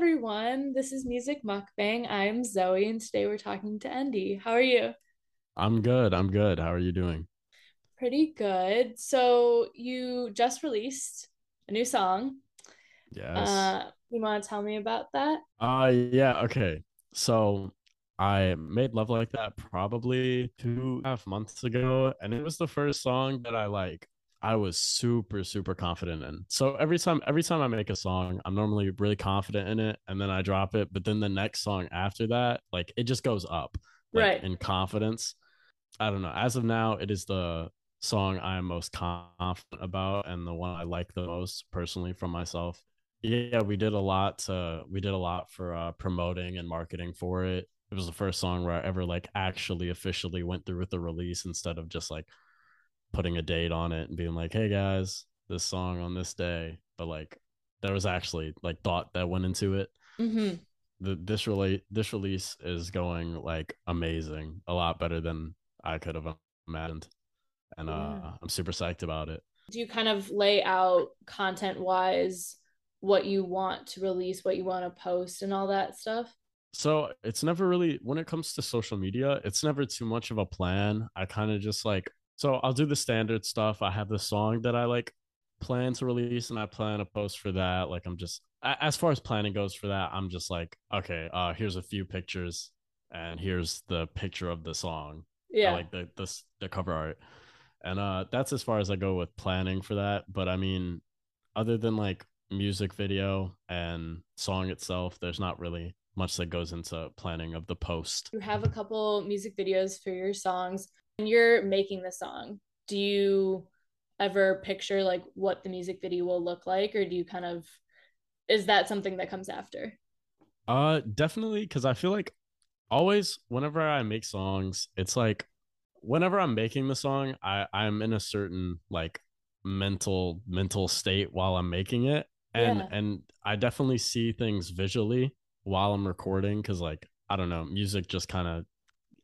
everyone. This is Music Mukbang. I'm Zoe, and today we're talking to Andy. How are you? I'm good. I'm good. How are you doing? Pretty good. So, you just released a new song. Yes. Uh, you want to tell me about that? Uh yeah, okay. So I made Love Like That probably two and a half months ago, and it was the first song that I like I was super, super confident in. So every time every time I make a song, I'm normally really confident in it and then I drop it. But then the next song after that, like it just goes up like Right. in confidence. I don't know. As of now, it is the song I am most confident about and the one I like the most personally from myself. Yeah, we did a lot to we did a lot for uh promoting and marketing for it. It was the first song where I ever like actually officially went through with the release instead of just like putting a date on it and being like, "Hey guys, this song on this day." But like there was actually like thought that went into it. Mm-hmm. The this relate this release is going like amazing, a lot better than I could have imagined, and Yeah. uh, I'm super psyched about it. Do you kind of lay out content-wise what you want to release, what you want to post, and all that stuff? So it's never really when it comes to social media, it's never too much of a plan. I kind of just like so I'll do the standard stuff. I have the song that I like plan to release and I plan to post for that. Like I'm just as far as planning goes for that, I'm just like, okay, uh here's a few pictures and here's the picture of the song. I Yeah. like the the the cover art. And uh that's as far as I go with planning for that, but I mean other than like music video and song itself, there's not really much that goes into planning of the post. You have a couple music videos for your songs. When you're making the song, do you ever picture like what the music video will look like, or do you kind of is that something that comes after? Uh definitely cuz I feel like always whenever I make songs, it's like whenever I'm making the song, I I'm in a certain like mental mental state while I'm making it and Yeah, and I definitely see things visually while I'm recording cuz like I don't know, music just kind of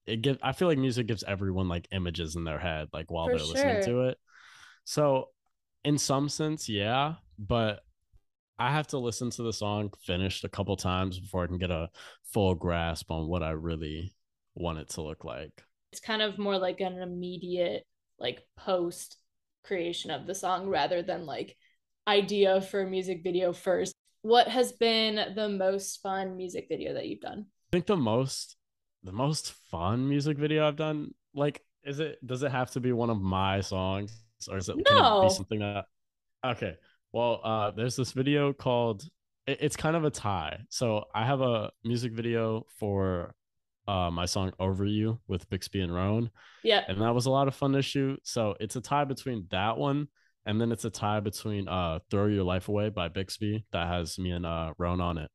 it give I feel like music gives everyone like images in their head like while for they're listening to it. So in some sense, yeah, but I have to listen to the song finished a couple times before I can get a full grasp on what I really want it to look like. It's kind of more like an immediate like post creation of the song rather than like idea for a music video first. What has been the most fun music video that you've done? I think the most the most fun music video I've done, like, is it does it have to be one of my songs or is it can it be No. something that okay. Well, uh there's this video called it, it's kind of a tie. So I have a music video for uh my song Over You with Bixby and Roan Yeah. and that was a lot of fun to shoot. So it's a tie between that one and then it's a tie between uh Throw Your Life Away by Bixby that has me and uh Roan on it.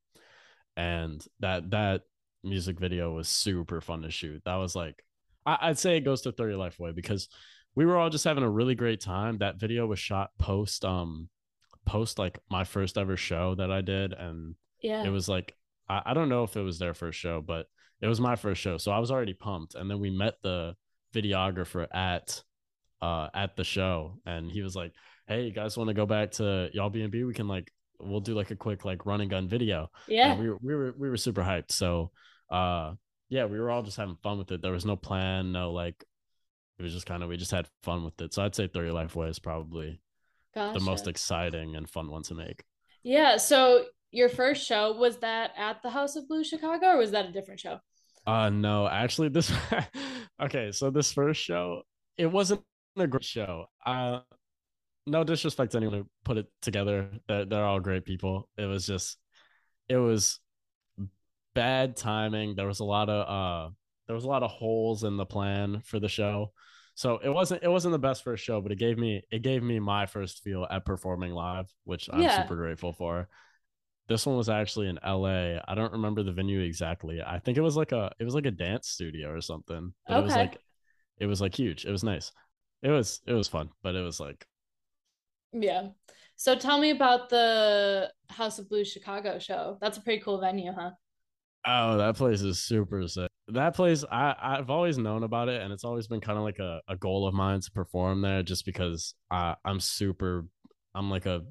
And that that music video was super fun to shoot. That was like I, I'd say it goes to Throw Your Life Away because we were all just having a really great time. That video was shot post um post like my first ever show that I did and yeah, it was like I, I don't know if it was their first show, but it was my first show. So I was already pumped. And then we met the videographer at uh at the show and he was like hey you guys want to go back to y'all b&b we can like we'll do like a quick like run and gun video and Yeah. we were we were we were super hyped so uh yeah we were all just having fun with it there was no plan no like it was just kind of we just had fun with it so i'd say Throw Your Life Away is probably the most exciting and fun one to make Yeah. So your first show was that at the House of blue Chicago or was that a different show? uh no actually this okay so this first show it wasn't a great show uh no disrespect to anyone who put it together. They're, they're all great people. It was just, it was bad timing. There was a lot of, uh, there was a lot of holes in the plan for the show. So it wasn't, it wasn't the best first show, but it gave me, it gave me my first feel at performing live, which I'm Yeah. super grateful for. This one was actually in LA. I don't remember the venue exactly. I think it was like a, it was like a dance studio or something, but it was Okay. like, it was like huge. It was nice. It was, it was fun, but it was like, Yeah. So tell me about the House of Blues Chicago show. That's a pretty cool venue, huh? Oh, that place is super sick. That place, I I've always known about it, and it's always been kind of like a, a goal of mine to perform there, just because I I'm super, I'm like a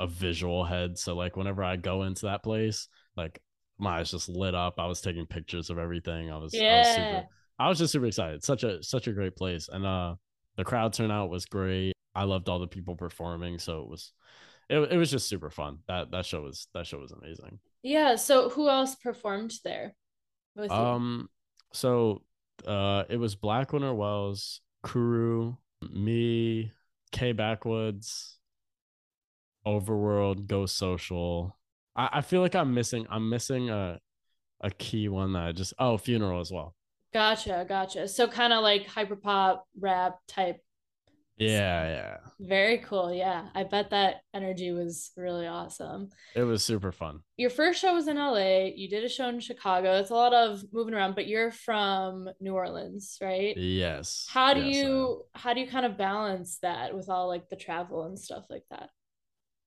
a visual head. So like whenever I go into that place, like my eyes just lit up. I was taking pictures of everything. I was yeah. I was super I was just super excited. Such a such a great place. And uh the crowd turnout was great. I loved all the people performing. So it was it, it was just super fun. That that show was that show was amazing. Yeah. So who else performed there? um so uh it was Black Winter Wells, Kuru, me, K Backwoods, Overworld, Ghost Social. I, I feel like I'm missing I'm missing a a key one that I just oh funeral as well. Gotcha, gotcha. So kind of like hyperpop rap type. Yeah, yeah. Very cool. Yeah. I bet that energy was really awesome. It was super fun. Your first show was in LA. You did a show in Chicago. It's a lot of moving around, but you're from New Orleans, right? Yes. How do yes, you how do you kind of balance that with all like the travel and stuff like that?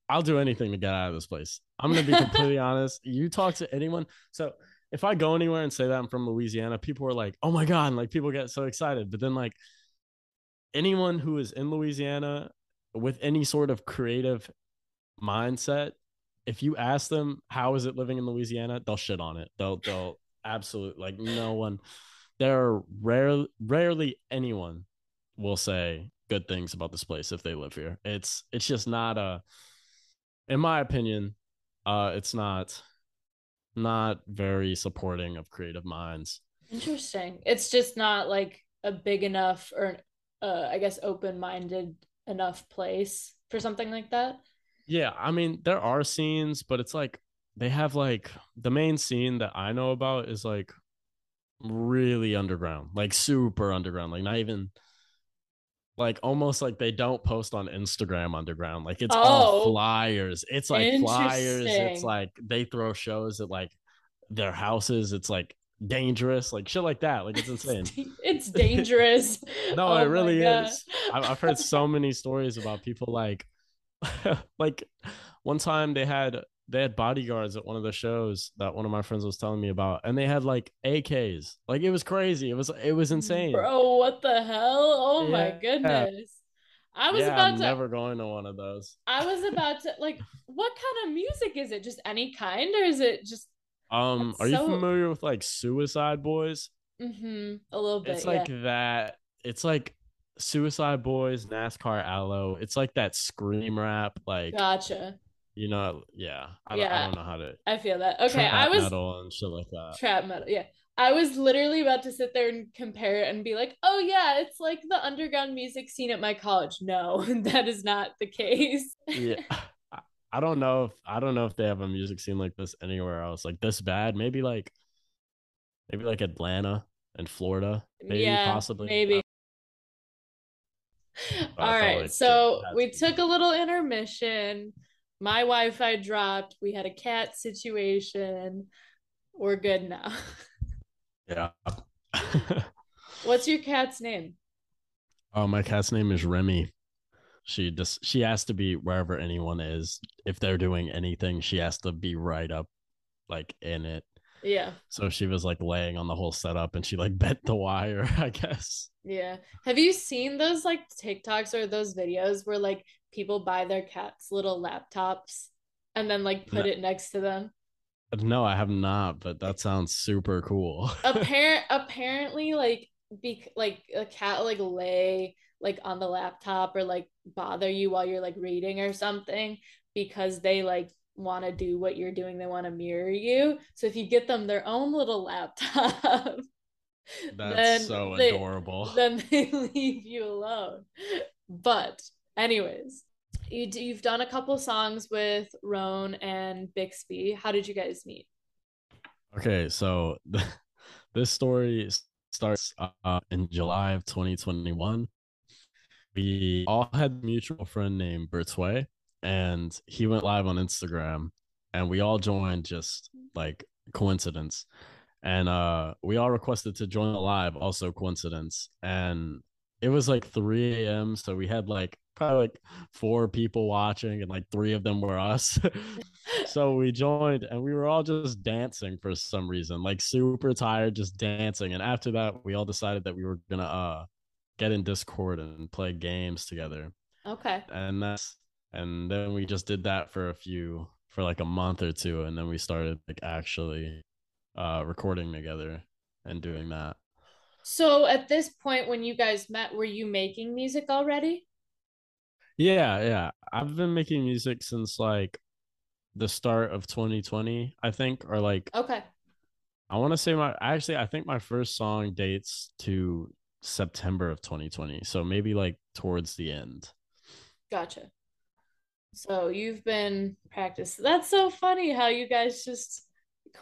I'll do anything to get out of this place. I'm gonna be completely honest. You talk to anyone. So if I go anywhere and say that I'm from Louisiana, people are like, "Oh my god!" And like people get so excited. But then like anyone who is in Louisiana with any sort of creative mindset, if you ask them how is it living in Louisiana, they'll shit on it. They'll they'll absolutely like no one. There are rare rarely anyone will say good things about this place if they live here. It's it's just not a in my opinion, uh it's not not very supporting of creative minds. Interesting. It's just not like a big enough or uh, I guess open-minded enough place for something like that. Yeah, I mean there are scenes, but it's like they have like the main scene that I know about is like really underground, like super underground, like not even like almost like they don't post on Instagram underground. Like it's oh, all flyers. It's like flyers. It's like they throw shows at like their houses. It's like dangerous, like shit like that. Like it's insane. it's dangerous. no, oh it really is. I've heard so many stories about people like, like one time they had they had bodyguards at one of the shows that one of my friends was telling me about, and they had like AKs. Like it was crazy. It was it was insane. Bro, what the hell? Oh yeah. my goodness. I was yeah, about I'm to never going to one of those. I was about to like what kind of music is it? Just any kind or is it just um are so... you familiar with like Suicide Boys? Mm-hmm. A little bit. It's like yeah. that. It's like Suicide Boys, NASCAR Aloe. It's like that scream rap like Gotcha you know, yeah. I, yeah. I don't know how to. I feel that. Okay, I was metal and shit like that. Trap metal, yeah. I was literally about to sit there and compare it and be like, oh yeah, it's like the underground music scene at my college. No, that is not the case. yeah. I don't know if I don't know if they have a music scene like this anywhere else. Like this bad. Maybe like maybe like Atlanta and Florida. Maybe yeah, possibly. Maybe. All right. Like so we took a little intermission my Wi-Fi dropped. We had a cat situation. We're good now. yeah. What's your cat's name? Oh, my cat's name is Remy. She just she has to be wherever anyone is. If they're doing anything, she has to be right up like in it. Yeah. So she was like laying on the whole setup and she like bent the wire, I guess. Yeah. Have you seen those like TikToks or those videos where like people buy their cats little laptops and then like put no. it next to them? No, I have not, but that sounds super cool. Apparent apparently like be like a cat like lay like on the laptop or like bother you while you're like reading or something because they like want to do what you're doing. They want to mirror you. So if you get them their own little laptop that's so they, adorable. then they leave you alone. But anyways you, you've done a couple songs with roan and bixby. How did you guys meet? Okay so this story starts uh, in july of 2021 we all had mutual friend named Bertway and he went live on Instagram and we all joined just like coincidence. And uh we all requested to join the live, also coincidence. And it was like 3 a.m. So we had like probably like four people watching, and like three of them were us. so we joined and we were all just dancing for some reason, like super tired, just dancing. And after that, we all decided that we were gonna uh get in Discord and play games together. Okay. And that's and then we just did that for a few for like a month or two and then we started like actually uh recording together and doing that. So at this point when you guys met, were you making music already? Yeah, yeah. I've been making music since like the start of 2020, I think, or like Okay. I want to say my actually I think my first song dates to September of 2020. So maybe like towards the end. Gotcha. So you've been practiced. That's so funny how you guys just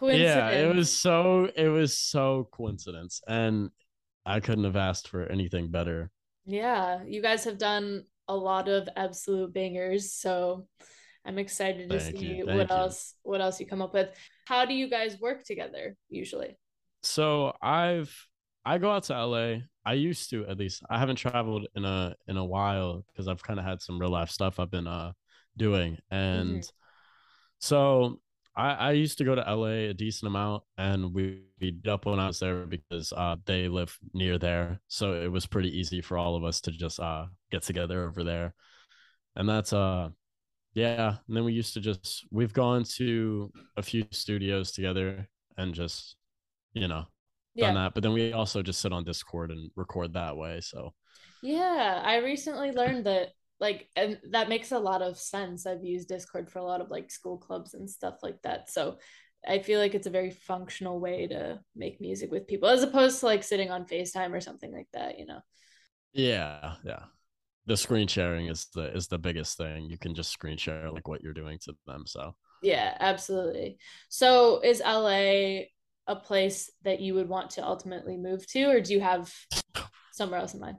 Yeah, it was so it was so coincidence and I couldn't have asked for anything better. Yeah, you guys have done a lot of absolute bangers, so I'm excited to Thank you. see what Thank you. else what else you come up with. How do you guys work together usually? So I've I go out to LA. I used to at least. I haven't traveled in a in a while because I've kind of had some real life stuff I've been uh doing. And so I I used to go to LA a decent amount and we meet up when I was there because uh they live near there. So it was pretty easy for all of us to just uh get together over there. And that's uh yeah, and then we used to just we've gone to a few studios together and just you know done Yeah. that. But then we also just sit on Discord and record that way. So Yeah, I recently learned that like and that makes a lot of sense. I've used Discord for a lot of like school clubs and stuff like that. So I feel like it's a very functional way to make music with people as opposed to like sitting on FaceTime or something like that, you know. yeah, yeah. The screen sharing is the is the biggest thing. You can just screen share like what you're doing to them. So Yeah, absolutely. So is LA a place that you would want to ultimately move to, or do you have somewhere else in mind?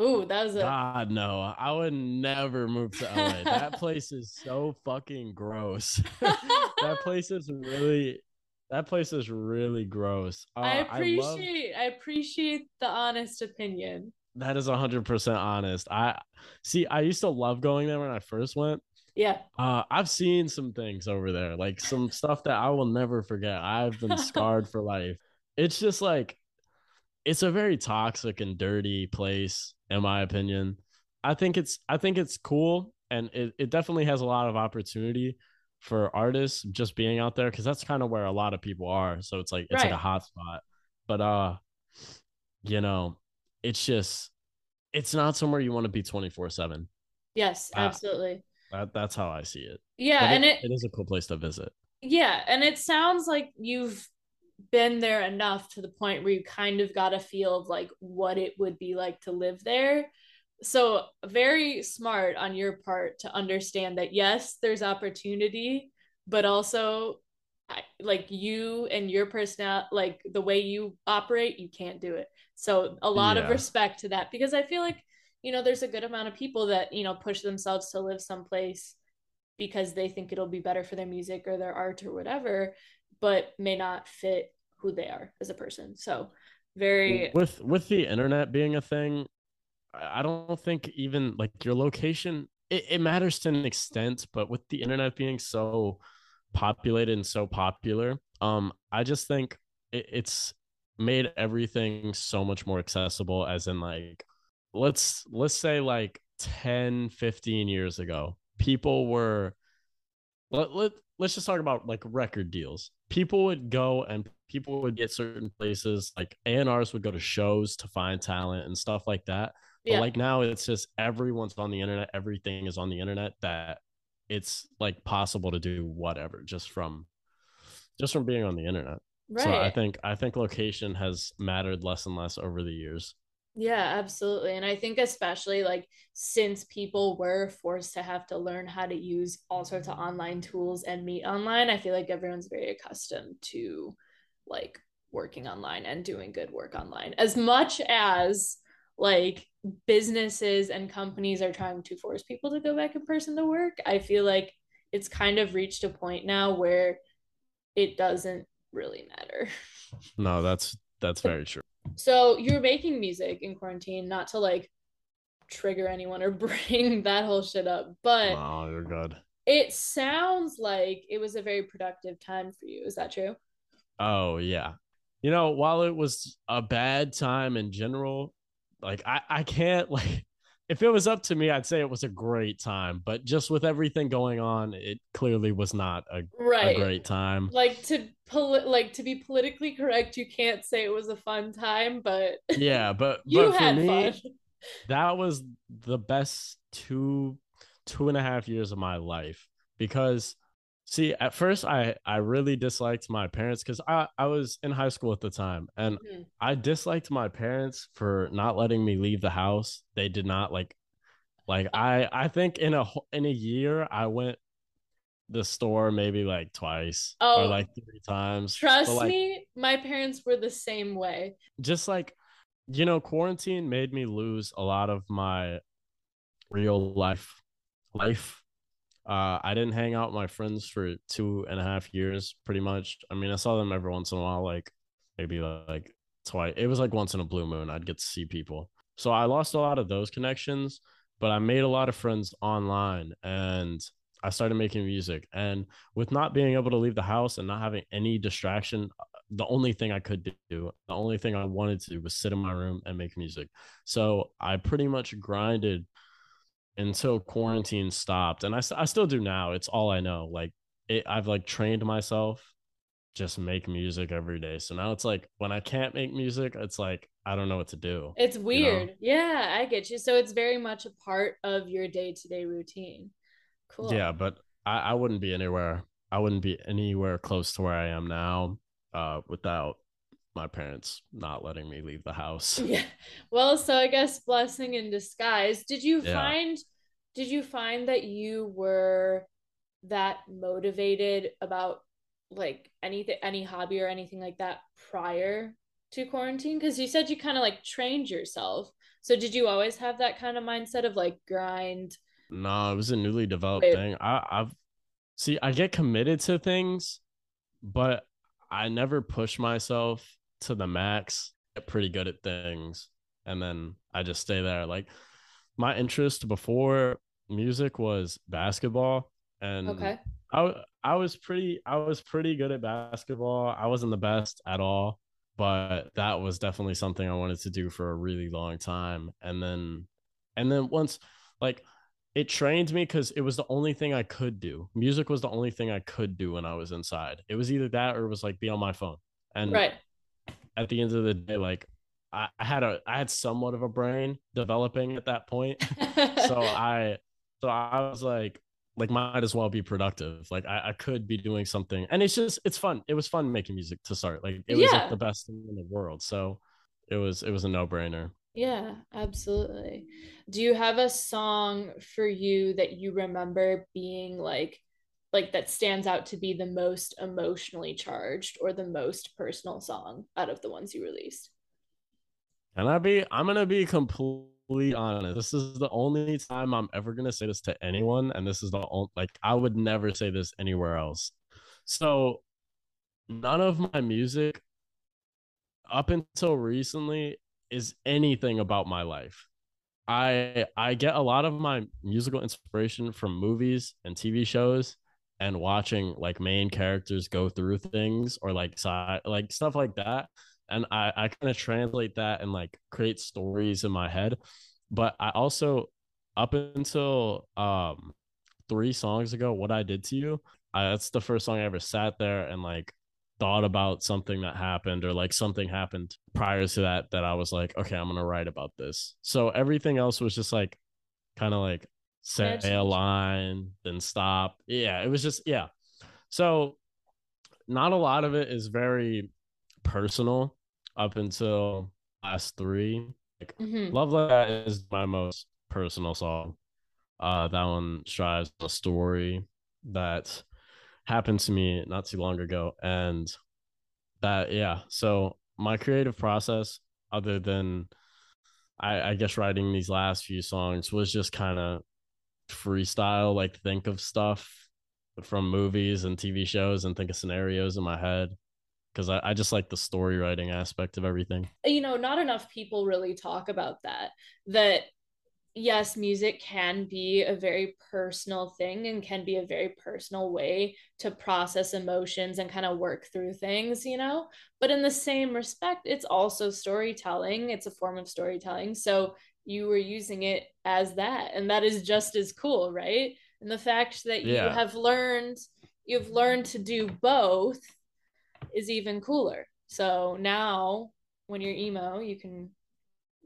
Ooh, that was a God no, I would never move to LA. That place is so fucking gross. that place is really that place is really gross. I Uh I love appreciate I appreciate the honest opinion. that is 100% honest. I see I used to love going there when I first went Yeah. Uh, I've seen some things over there, like some stuff that I will never forget. I've been scarred for life. It's just like it's a very toxic and dirty place, in my opinion. I think it's I think it's cool and it, it definitely has a lot of opportunity for artists just being out there because that's kind of where a lot of people are. So it's like it's like a Right. hot spot. But uh, you know, it's just it's not somewhere you want to be 24-7. Yes, Uh, absolutely. That, that's how I see it. Yeah, But and it, it it is a cool place to visit. yeah, and it sounds like you've been there enough to the point where you kind of got a feel of like what it would be like to live there. So very smart on your part to understand that yes, there's opportunity, but also like you and your personality, like the way you operate, you can't do it. So a lot of respect to that because I feel like, you know, there's a good amount of people that, you know, push themselves to live someplace because they think it'll be better for their music or their art or whatever, but may not fit who they are as a person. So very With with the internet being a thing, I don't think even like your location it, it matters to an extent, but with the internet being so populated and so popular, um, I just think it, it's made everything so much more accessible as in like let's let's say like 10 15 years ago people were let, let let's just talk about like record deals. People would go and people would get certain places like A&Rs would go to shows to find talent and stuff like that. But yeah, like now it's just everyone's on the internet, everything is on the internet that it's like possible to do whatever just from just from being on the internet. So I think I think location has mattered less and less over the years. Yeah, absolutely. And I think especially like since people were forced to have to learn how to use all sorts of online tools and meet online, I feel like everyone's very accustomed to like working online and doing good work online. As much as like businesses and companies are trying to force people to go back in person to work, I feel like it's kind of reached a point now where it doesn't really matter. No, that's that's very true. So you're making music in quarantine, not to like trigger anyone or bring that whole shit up, but No, you're good. it sounds like it was a very productive time for you. Is that true? Oh yeah. You know, while it was a bad time in general, like I I can't like if it was up to me, I'd say it was a great time. But just with everything going on, it clearly was not a, right. a great time. Like to poli- like to be politically correct, you can't say it was a fun time, but yeah, but you but had me, fun. That was the best two two and a half years of my life because see at first i i really disliked my parents because i i was in high school at the time and mm-hmm. i disliked my parents for not letting me leave the house they did not like like i i think in a in a year i went the store maybe like twice oh, or like three times trust like, me my parents were the same way just like you know quarantine made me lose a lot of my real life life uh, I didn't hang out with my friends for two and a half years, pretty much. I mean, I saw them every once in a while, like maybe like twice. It was like once in a blue moon, I'd get to see people. So I lost a lot of those connections, but I made a lot of friends online and I started making music. And with not being able to leave the house and not having any distraction, the only thing I could do, the only thing I wanted to do was sit in my room and make music. So I pretty much grinded until quarantine stopped and I, I still do now it's all i know like it, i've like trained myself just make music every day so now it's like when i can't make music it's like i don't know what to do it's weird you know? yeah i get you so it's very much a part of your day-to-day routine cool yeah but i, I wouldn't be anywhere i wouldn't be anywhere close to where i am now uh without my parents not letting me leave the house. Yeah. Well, so I guess blessing in disguise. Did you yeah. find did you find that you were that motivated about like anything any hobby or anything like that prior to quarantine because you said you kind of like trained yourself so did you always have that kind of mindset of like grind no it was a newly developed Wait. thing i i've see i get committed to things but i never push myself to the max get pretty good at things and then i just stay there like my interest before music was basketball and okay. I I was pretty I was pretty good at basketball. I wasn't the best at all, but that was definitely something I wanted to do for a really long time. And then and then once like it trained me because it was the only thing I could do. Music was the only thing I could do when I was inside. It was either that or it was like be on my phone. And right. At the end of the day, like I, I had a I had somewhat of a brain developing at that point. so I so I was like like might as well be productive. Like I, I could be doing something. And it's just it's fun. It was fun making music to start. Like it was like the best thing in the world. So it was it was a no-brainer. Yeah, absolutely. Do you have a song for you that you remember being like like that stands out to be the most emotionally charged or the most personal song out of the ones you released? Can I be? I'm gonna be completely honest. This is the only time I'm ever gonna say this to anyone, and this is the only like I would never say this anywhere else. So, none of my music up until recently is anything about my life. I I get a lot of my musical inspiration from movies and TV shows and watching like main characters go through things or like side like stuff like that and I, I kind of translate that and like create stories in my head. But I also up until um three songs ago, what I did to you, I, that's the first song I ever sat there and like thought about something that happened or like something happened prior to that that I was like, okay, I'm gonna write about this. So everything else was just like kind of like say a line, then stop. Yeah, it was just yeah. So not a lot of it is very personal up until last three. Like, mm-hmm. Love Like That is my most personal song. Uh, that one strives a story that happened to me not too long ago, and that yeah. So my creative process, other than I, I guess writing these last few songs, was just kind of freestyle. Like think of stuff from movies and TV shows and think of scenarios in my head because I, I just like the story writing aspect of everything. You know, not enough people really talk about that. That yes, music can be a very personal thing and can be a very personal way to process emotions and kind of work through things, you know? But in the same respect, it's also storytelling, it's a form of storytelling. So you were using it as that and that is just as cool right and the fact that yeah. you have learned you've learned to do both is even cooler so now when you're emo you can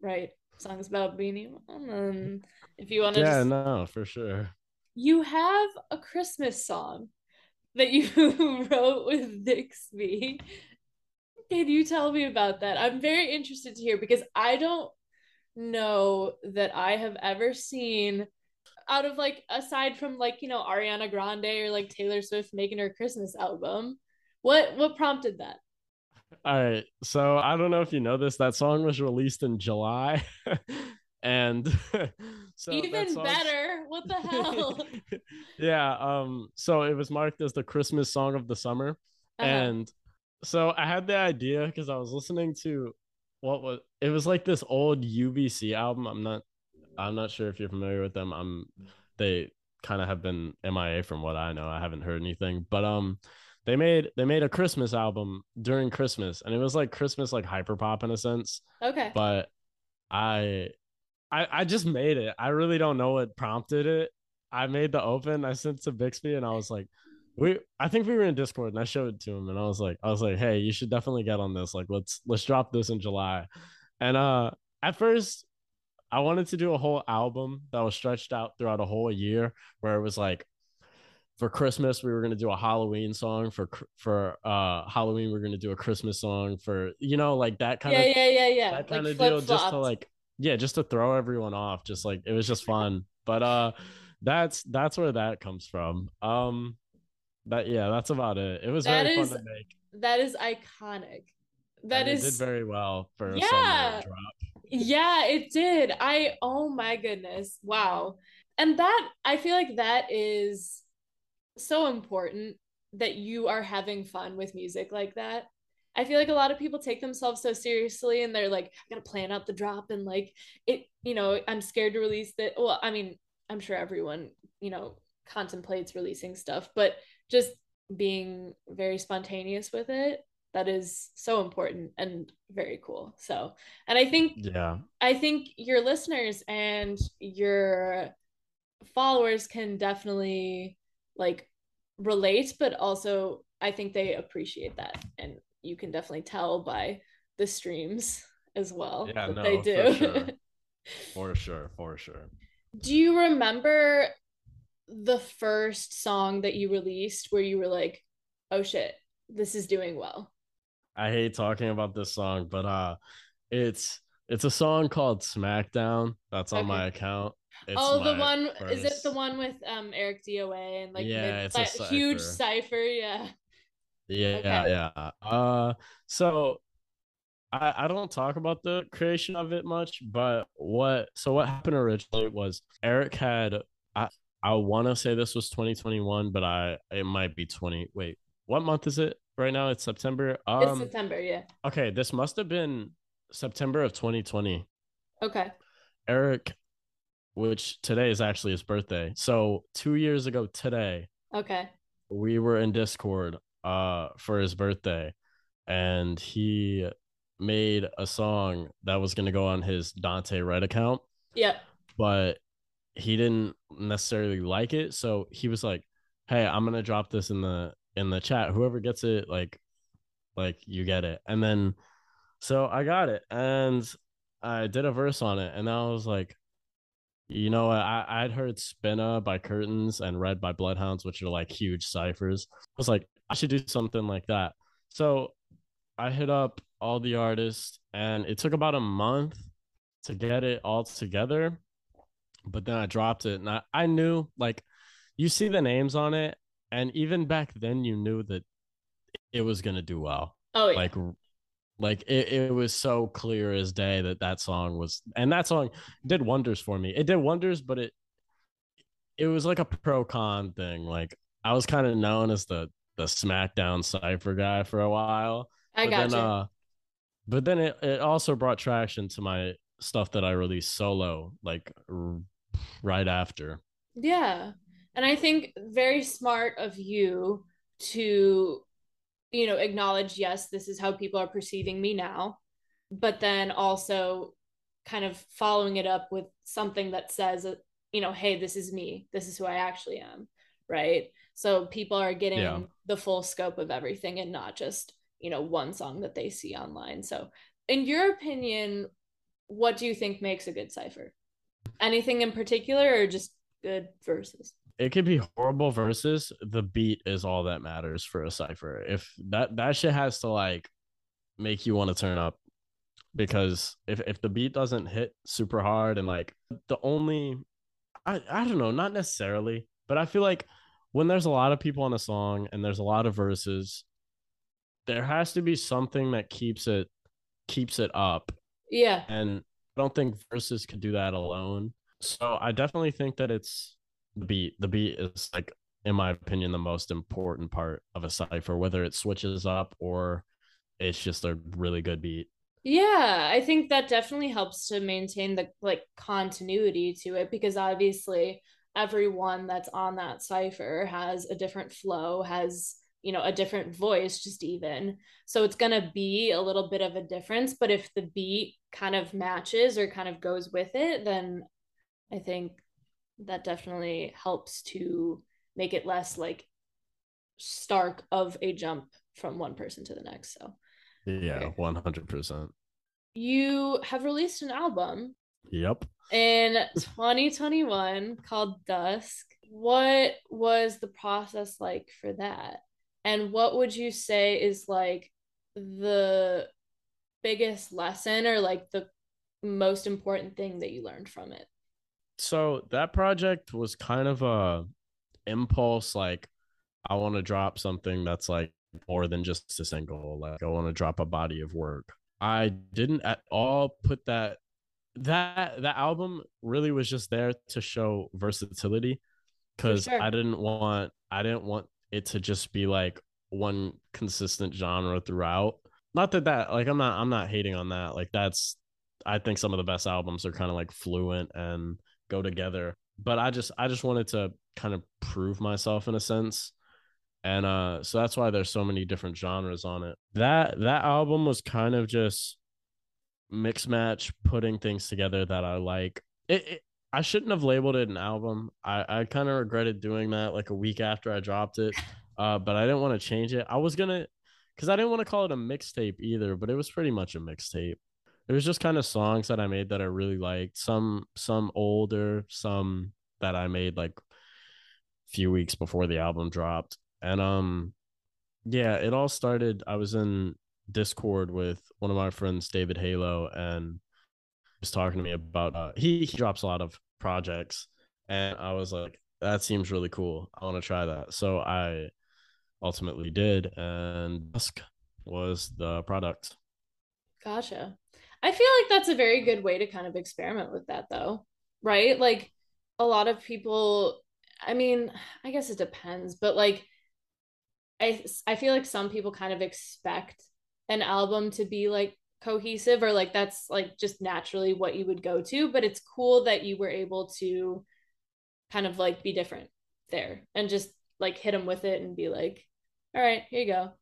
write songs about being emo and if you want to yeah just... no for sure you have a christmas song that you wrote with Bixby. Can you tell me about that? I'm very interested to hear because I don't know that I have ever seen out of like aside from like you know Ariana Grande or like Taylor Swift making her Christmas album. What what prompted that? All right. So I don't know if you know this. That song was released in July. and so even better what the hell yeah um so it was marked as the christmas song of the summer uh-huh. and so i had the idea because i was listening to what was it was like this old UB-C album i'm not i'm not sure if you're familiar with them i'm they kind of have been mia from what i know i haven't heard anything but um they made they made a christmas album during christmas and it was like christmas like hyper pop in a sense okay but i I, I just made it. I really don't know what prompted it. I made the open. I sent to Bixby and I was like, we I think we were in Discord and I showed it to him and I was like, I was like, hey, you should definitely get on this. Like, let's let's drop this in July. And uh at first I wanted to do a whole album that was stretched out throughout a whole year where it was like for Christmas we were gonna do a Halloween song for for uh Halloween we are gonna do a Christmas song for you know like that kind yeah, of yeah yeah yeah that kind like of deal just to like yeah, just to throw everyone off. Just like it was just fun. But uh that's that's where that comes from. Um that yeah, that's about it. It was that very is, fun to make. That is iconic. That and is did very well for yeah. drop. Yeah, it did. I oh my goodness. Wow. And that I feel like that is so important that you are having fun with music like that I feel like a lot of people take themselves so seriously and they're like, I gotta plan out the drop and like it, you know, I'm scared to release that. Well, I mean, I'm sure everyone, you know, contemplates releasing stuff, but just being very spontaneous with it, that is so important and very cool. So, and I think, yeah, I think your listeners and your followers can definitely like relate, but also I think they appreciate that and you can definitely tell by the streams as well yeah, that no, they do. For sure. for sure, for sure. Do you remember the first song that you released where you were like, "Oh shit, this is doing well"? I hate talking about this song, but uh it's it's a song called Smackdown that's on okay. my account. It's oh, the one first... is it the one with um Eric DOA and like yeah, it's a huge cipher, yeah. Yeah, okay. yeah. Uh so I, I don't talk about the creation of it much, but what so what happened originally was Eric had I want to say this was 2021, but I it might be 20. Wait, what month is it right now? It's September. Um, it's September, yeah. Okay, this must have been September of 2020. Okay. Eric, which today is actually his birthday. So two years ago today. Okay. We were in Discord uh for his birthday and he made a song that was going to go on his Dante Red account. Yeah. But he didn't necessarily like it, so he was like, "Hey, I'm to drop this in the in the chat. Whoever gets it like like you get it." And then so I got it and I did a verse on it and I was like, you know, I I'd heard Spinna by Curtains and Red by Bloodhounds, which are like huge ciphers. I was like, I should do something like that. So I hit up all the artists, and it took about a month to get it all together. But then I dropped it, and I, I knew like you see the names on it, and even back then you knew that it was gonna do well. Oh yeah. Like like it, it was so clear as day that that song was and that song did wonders for me it did wonders but it it was like a pro con thing like i was kind of known as the the smackdown cipher guy for a while i got then, you uh, but then it, it also brought traction to my stuff that i released solo like right after. Yeah. And i think very smart of you to you know acknowledge yes this is how people are perceiving me now but then also kind of following it up with something that says uh, you know hey this is me. This is who i actually am. Right? So people are getting yeah. the full scope of everything and not just you know one song that they see online. So in your opinion what do you think makes a good cipher anything in particular or just good verses it could be horrible verses the beat is all that matters for a cipher if that that shit has to like make you want to turn up because if if the beat doesn't hit super hard and like the only I I don't know, not necessarily, but I feel like when there's a lot of people on a song and there's a lot of verses, there has to be something that keeps it keeps it up. Yeah. And I don't think verses could do that alone. So I definitely think that it's the beat. The beat is like in my opinion the most important part of a cipher whether it switches up or it's just a really good beat. Yeah, I think that definitely helps to maintain the like continuity to it because obviously everyone that's on that cipher has a different flow, has you know a different voice just even so it's going to be a little bit of a difference but if the beat kind of matches or kind of goes with it then i think that definitely helps to make it less like stark of a jump from one person to the next so yeah, hundred percent. You have released an album. Yep. In 2021 called Dusk. What was the process like for that? And what would you say is like the biggest lesson or like the most important thing that you learned from it? So that project was kind of a impulse like I want to drop something that's like more than just a single. Like I want to drop a body of work. I didn't at all put that that that album really was just there to show versatility because sure. I didn't want I didn't want it to just be like one consistent genre throughout. Not that that like I'm not I'm not hating on that. Like that's I think some of the best albums are kind of like fluent and go together. But I just I just wanted to kind of prove myself in a sense and uh so that's why there's so many different genres on it that that album was kind of just mix match putting things together that i like it, i shouldn't have labeled it an album. I i kind of regretted doing that like a week after i dropped it uh but i didn't want to change it. I was gonna because i didn't want to call it a mixtape either but it was pretty much a mixtape. It was just kind of songs that i made that i really liked some some older some that i made like a few weeks before the album dropped. And um, yeah, it all started. I was in Discord with one of my friends, David Halo, and he was talking to me about uh, he he drops a lot of projects, and I was like, that seems really cool. I want to try that. So I ultimately did, and Dusk was the product. Gotcha. I feel like that's a very good way to kind of experiment with that, though, right? Like a lot of people, I mean, I guess it depends, but like I I feel like some people kind of expect an album to be like cohesive or like that's like just naturally what you would go to, but it's cool that you were able to kind of like be different there and just like hit them with it and be like, all right, here you go.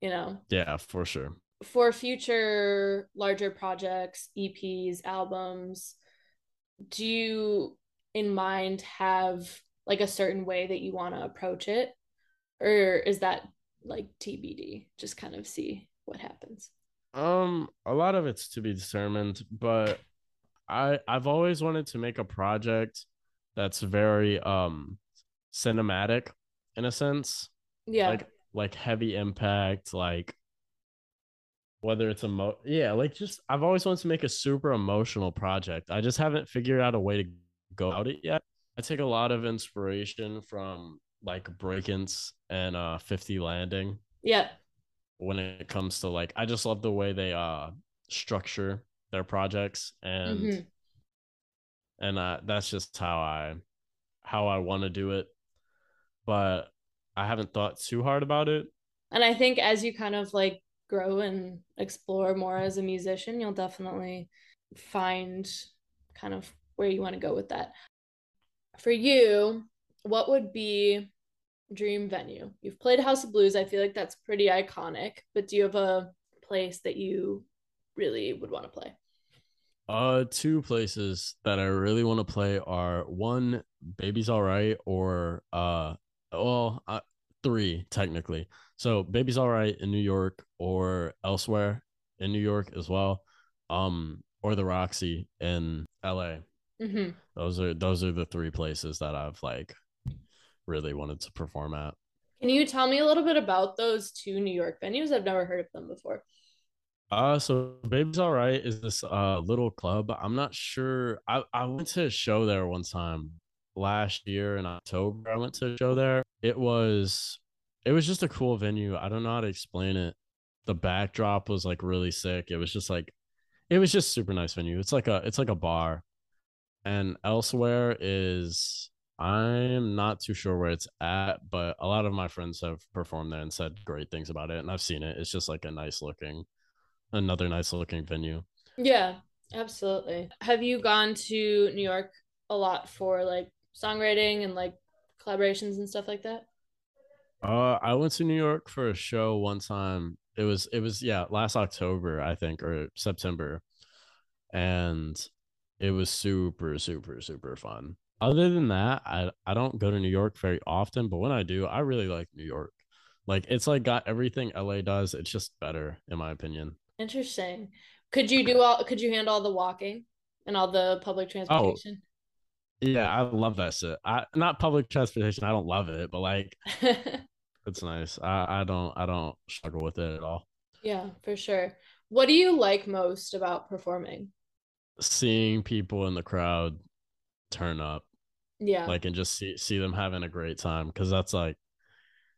You know. Yeah, for sure. For future larger projects, EPs, albums, do you in mind have like a certain way that you want to approach it? or is that like TBD? Just kind of see what happens. Um, a lot of it's to be determined, but I I've always wanted to make a project that's very um cinematic in a sense. Yeah. Like like heavy impact, like whether it's a mo yeah, like just I've always wanted to make a super emotional project. I just haven't figured out a way to go out it yet. I take a lot of inspiration from like Brakence and uh 50 Landing. Yeah. When it comes to like I just love the way they uh structure their projects and mm-hmm. and uh that's just how I how I want to do it. But I haven't thought too hard about it. And I think as you kind of like grow and explore more as a musician, you'll definitely find kind of where you want to go with that. For you, what would be dream venue? You've played House of Blues. I feel like that's pretty iconic, but do you have a place that you really would want to play? Uh, two places that I really want to play are one, Baby's All Right, or uh, well, uh, three technically. So Baby's All Right in New York, or elsewhere in New York as well, um, or the Roxy in LA. Mm-hmm. Those are those are the three places that I've like really wanted to perform at. Can you tell me a little bit about those two New York venues? I've never heard of them before. Uh, so Baby's All Right is this uh little club. I'm not sure. I, I went to a show there one time last year in October. I went to a show there. It was it was just a cool venue. I don't know how to explain it. The backdrop was like really sick. It was just like it was just super nice venue. It's like a it's like a bar. And elsewhere is I'm not too sure where it's at, but a lot of my friends have performed there and said great things about it. And I've seen it. It's just like a nice looking, another nice looking venue. Yeah, absolutely. Have you gone to New York a lot for like songwriting and like collaborations and stuff like that? Uh, I went to New York for a show one time. It was, it was, yeah, last October, I think, or September. And it was super, super, super fun other than that, I I don't go to New York very often, but when I do, I really like New York. Like it's like got everything LA does. It's just better in my opinion. Interesting. Could you do all could you handle all the walking and all the public oh. transportation? Oh, yeah, I love that shit. I not public transportation, I don't love it, but like it's nice. I, I don't I don't struggle with it at all. Yeah, for sure. What do you like most about performing? Seeing people in the crowd turn up yeah. like and just see see them having a great time because that's like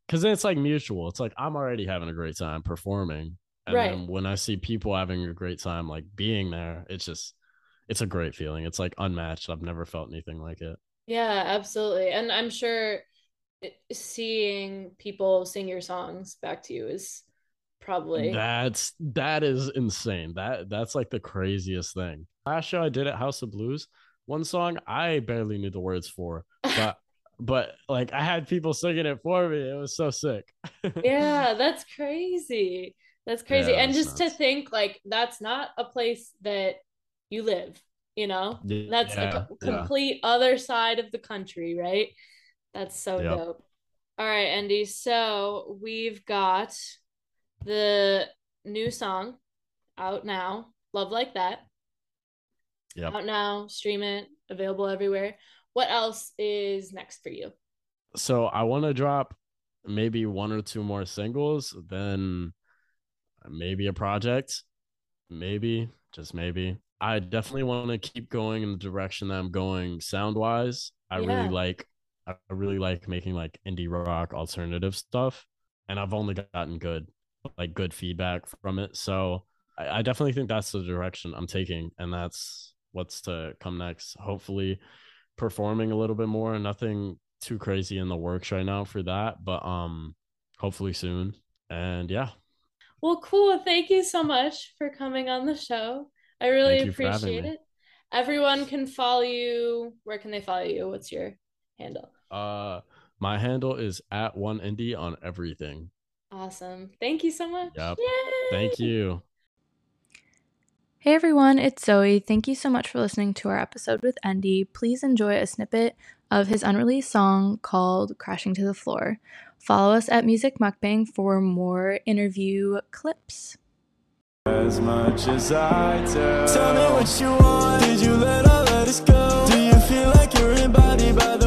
because it's like mutual. It's like i'm already having a great time performing and right. then when i see people having a great time like being there it's just it's a great feeling. It's like unmatched. I've never felt anything like it. Yeah absolutely and i'm sure seeing people sing your songs back to you is probably that's that is insane. That that's like the craziest thing. Last show i did at house of blues one song I barely knew the words for, but but like I had people singing it for me. It was so sick. yeah, that's crazy. That's crazy. Yeah, and just nuts. to think like that's not a place that you live, you know? Yeah, that's yeah, a complete other side of the country, right? That's so yep. dope. All right, Andy. So we've got the new song out now, Love Like That. Yep. Out now, stream it, available everywhere. What else is next for you? So I want to drop maybe one or two more singles, then maybe a project, maybe just maybe. I definitely want to keep going in the direction that I'm going sound wise. I yeah. really like I really like making like indie rock alternative stuff. And I've only gotten good like good feedback from it. So I, I definitely think that's the direction I'm taking. And that's what's to come next. Hopefully, performing a little bit more. Nothing too crazy in the works right now for that, but um, hopefully soon. And yeah. Well, cool. Thank you so much for coming on the show. I really appreciate it. Everyone can follow you. Where can they follow you? What's your handle? Uh, my handle is at one indie on everything. Awesome. Thank you so much. Yep. Yay! Thank you. Hey everyone, it's Zoe. Thank you so much for listening to our episode with Endy. Please enjoy a snippet of his unreleased song called Crashing to the Floor. Follow us at Music Mukbang for more interview clips. As much as I tell. tell me what you want. Did you let all let us go? Do you feel like you're embodied by the